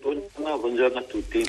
Buongiorno, buongiorno, a tutti.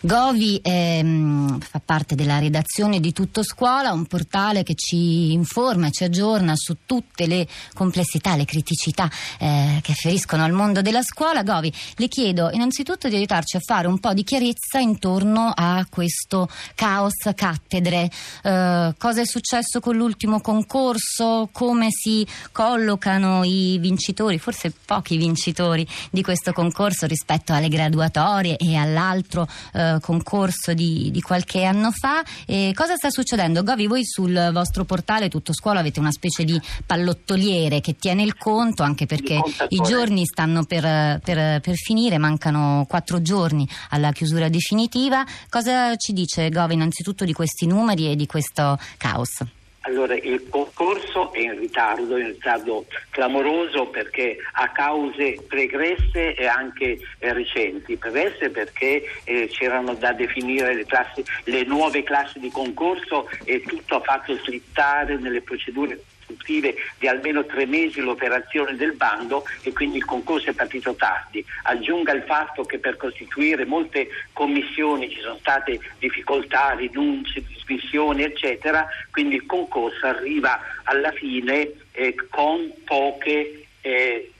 Govi ehm, fa parte della redazione di Tutto Scuola, un portale che ci informa e ci aggiorna su tutte le complessità, le criticità eh, che afferiscono al mondo della scuola. Govi, le chiedo innanzitutto di aiutarci a fare un po' di chiarezza intorno a questo caos cattedre. Eh, cosa è successo con l'ultimo concorso? Come si collocano i vincitori, forse pochi vincitori di questo concorso rispetto alle graduatorie e all'altro eh, concorso di, di, qualche anno fa. E cosa sta succedendo? Govi, voi sul vostro portale Tutto Scuola avete una specie di pallottoliere che tiene il conto, anche perché i giorni stanno per, per, per finire, mancano quattro giorni alla chiusura definitiva. Cosa ci dice Govi innanzitutto di questi numeri e di questo caos? Allora, il concorso è in ritardo, è in ritardo clamoroso perché ha cause pregresse e anche eh, recenti. Pregresse perché eh, c'erano da definire le, classi, le nuove classi di concorso e tutto ha fatto slittare nelle procedure costruttive di almeno tre mesi l'operazione del bando e quindi il concorso è partito tardi. Aggiunga il fatto che per costituire molte commissioni ci sono state difficoltà, rinunce, dismissioni, eccetera, quindi il concorso arriva alla fine eh, con poche eh,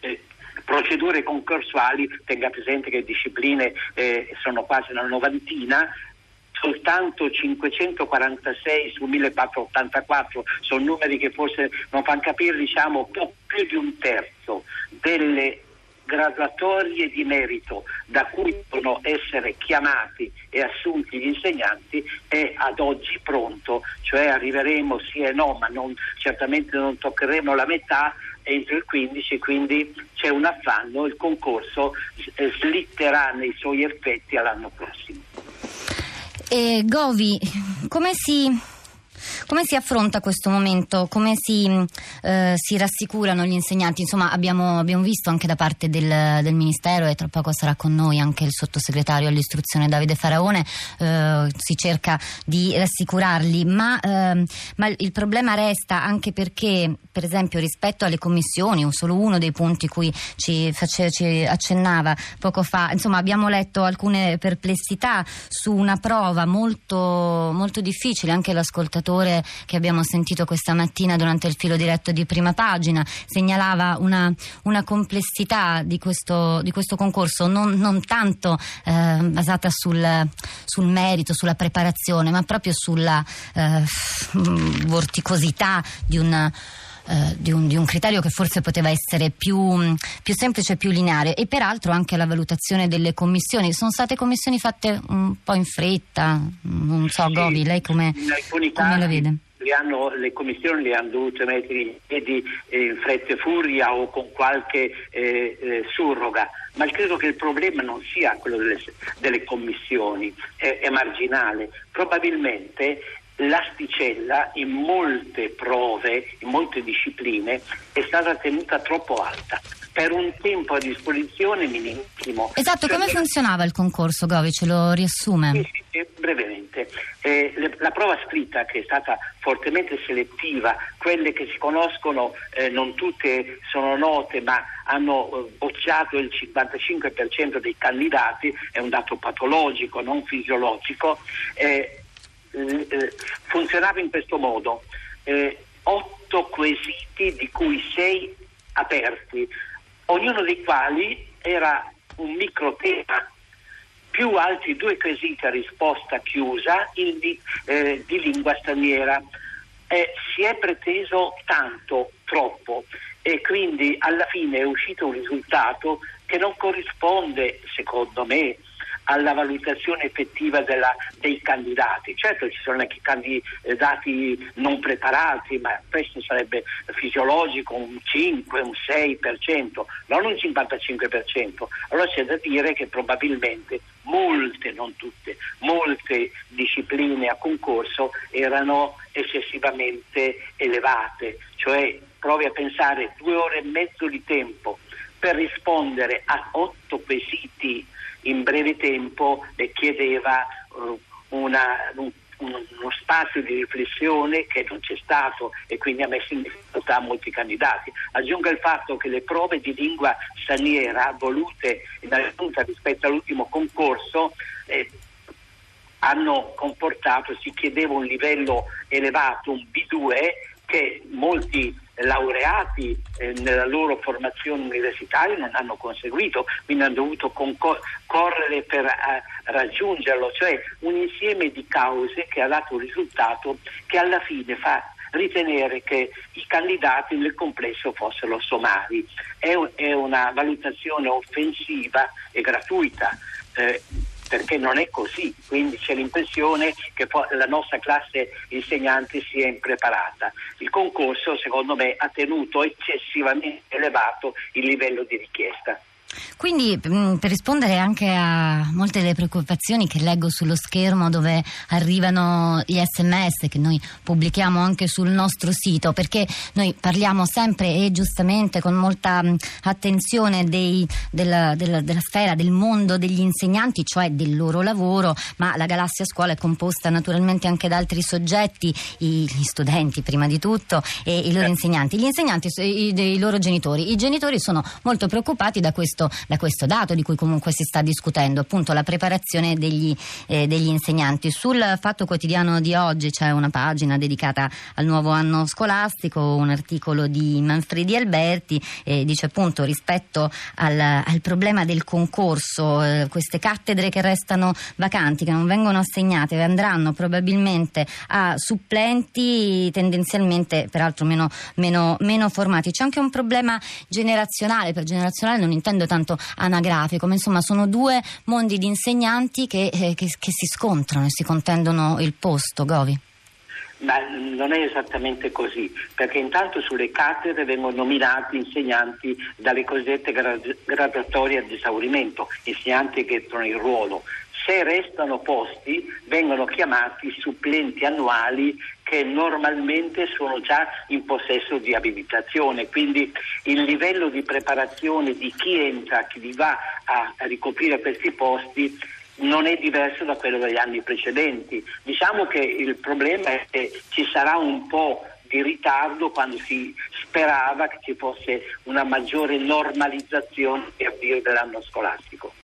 eh, procedure concorsuali, tenga presente che discipline eh, sono quasi una novantina, soltanto 546 su 1484 sono numeri che forse non fanno capire diciamo più di un terzo delle graduatorie di merito da cui devono essere chiamati e assunti gli insegnanti è ad oggi pronto, cioè arriveremo sì e no, ma non, certamente non toccheremo la metà entro il 15, quindi c'è un affanno, il concorso slitterà nei suoi effetti all'anno prossimo. E Govi, come si come si affronta questo momento? Come si, eh, si rassicurano gli insegnanti? Insomma, abbiamo, abbiamo, visto anche da parte del, del, Ministero, e tra poco sarà con noi anche il sottosegretario all'istruzione Davide Faraone, eh, si cerca di rassicurarli, ma, eh, ma, il problema resta anche perché, per esempio, rispetto alle commissioni, solo uno dei punti cui ci, face, ci accennava poco fa, insomma, abbiamo letto alcune perplessità su una prova molto, molto difficile, anche l'ascoltatore che abbiamo sentito questa mattina durante il filo diretto di prima pagina. Segnalava una, una complessità di questo, di questo, concorso non, non tanto eh, basata sul, sul, merito, sulla preparazione, ma proprio sulla eh, vorticosità di una eh, di, un, di, un, criterio che forse poteva essere più, più semplice e più lineare e peraltro anche la valutazione delle commissioni. Sono state commissioni fatte un po' in fretta, non so, sì, Govi, lei come, come la vede? Le, hanno, le, commissioni le hanno dovute mettere in piedi eh, in fretta e furia o con qualche eh, eh, surroga, ma credo che il problema non sia quello delle, delle commissioni, è, è marginale. Probabilmente l'asticella in molte prove, in molte discipline, è stata tenuta troppo alta per un tempo a disposizione minimissimo. Esatto, cioè, come funzionava il concorso Govi? Ce lo riassume? Sì, sì, brevemente. Eh, le, la prova scritta che è stata fortemente selettiva, quelle che si conoscono eh, non tutte sono note ma hanno eh, bocciato il 55% dei candidati, è un dato patologico, non fisiologico, eh, eh, funzionava in questo modo. Eh, otto quesiti di cui sei aperti, ognuno dei quali era un micro tema più altri due quesiti a risposta chiusa di, eh, di lingua straniera. Eh, si è preteso tanto, troppo, e quindi alla fine è uscito un risultato che non corrisponde, secondo me, alla valutazione effettiva della, dei candidati. Certo ci sono anche candidati non preparati, ma questo sarebbe fisiologico un 5, un 6%, non un 55%. Allora c'è da dire che probabilmente molte, non tutte, molte discipline a concorso erano eccessivamente elevate, cioè provi a pensare due ore e mezzo di tempo per rispondere a otto quesiti in breve tempo chiedeva uh, una, un, uno, spazio di riflessione che non c'è stato e quindi ha messo in difficoltà molti candidati. Aggiungo il fatto che le prove di lingua straniera volute dalla Giunta rispetto all'ultimo concorso eh, hanno comportato, si chiedeva un livello elevato, un B2, che molti laureati eh, nella loro formazione universitaria non hanno conseguito, quindi hanno dovuto concor- correre per eh, raggiungerlo, cioè un insieme di cause che ha dato un risultato che alla fine fa ritenere che i candidati nel complesso fossero somari. È, è una valutazione offensiva e gratuita. Eh, perché non è così, quindi c'è l'impressione che la nostra classe insegnante sia impreparata. Il concorso secondo me ha tenuto eccessivamente elevato il livello di richiesta. Quindi mm, per rispondere anche a molte delle preoccupazioni che leggo sullo schermo dove arrivano gli sms che noi pubblichiamo anche sul nostro sito, perché noi parliamo sempre e giustamente con molta mm, attenzione dei, della, della, della, sfera, del mondo degli insegnanti, cioè del loro lavoro, ma la Galassia Scuola è composta naturalmente anche da altri soggetti, gli studenti prima di tutto e i loro insegnanti, gli insegnanti e i, i loro genitori. I genitori sono molto preoccupati da questo da questo dato di cui comunque si sta discutendo, appunto la preparazione degli, eh, degli insegnanti. Sul Fatto Quotidiano di oggi c'è una pagina dedicata al nuovo anno scolastico, un articolo di Manfredi Alberti, eh, dice appunto rispetto al, al problema del concorso, eh, queste cattedre che restano vacanti, che non vengono assegnate, andranno probabilmente a supplenti tendenzialmente peraltro meno, meno, meno formati. C'è anche un problema generazionale, per generazionale non intendo tanto anagrafico, ma insomma sono due mondi di insegnanti che, eh, che, che si scontrano e si contendono il posto, Govi. Ma non è esattamente così, perché intanto sulle cattedre vengono nominati insegnanti dalle cosiddette graduatorie ad esaurimento, insegnanti che entrano in ruolo. Se restano posti vengono chiamati supplenti annuali che normalmente sono già in possesso di abilitazione, quindi il livello di preparazione di chi entra, chi va a ricoprire questi posti non è diverso da quello degli anni precedenti. Diciamo che il problema è che ci sarà un po' di ritardo quando si sperava che ci fosse una maggiore normalizzazione e avvio dell'anno scolastico.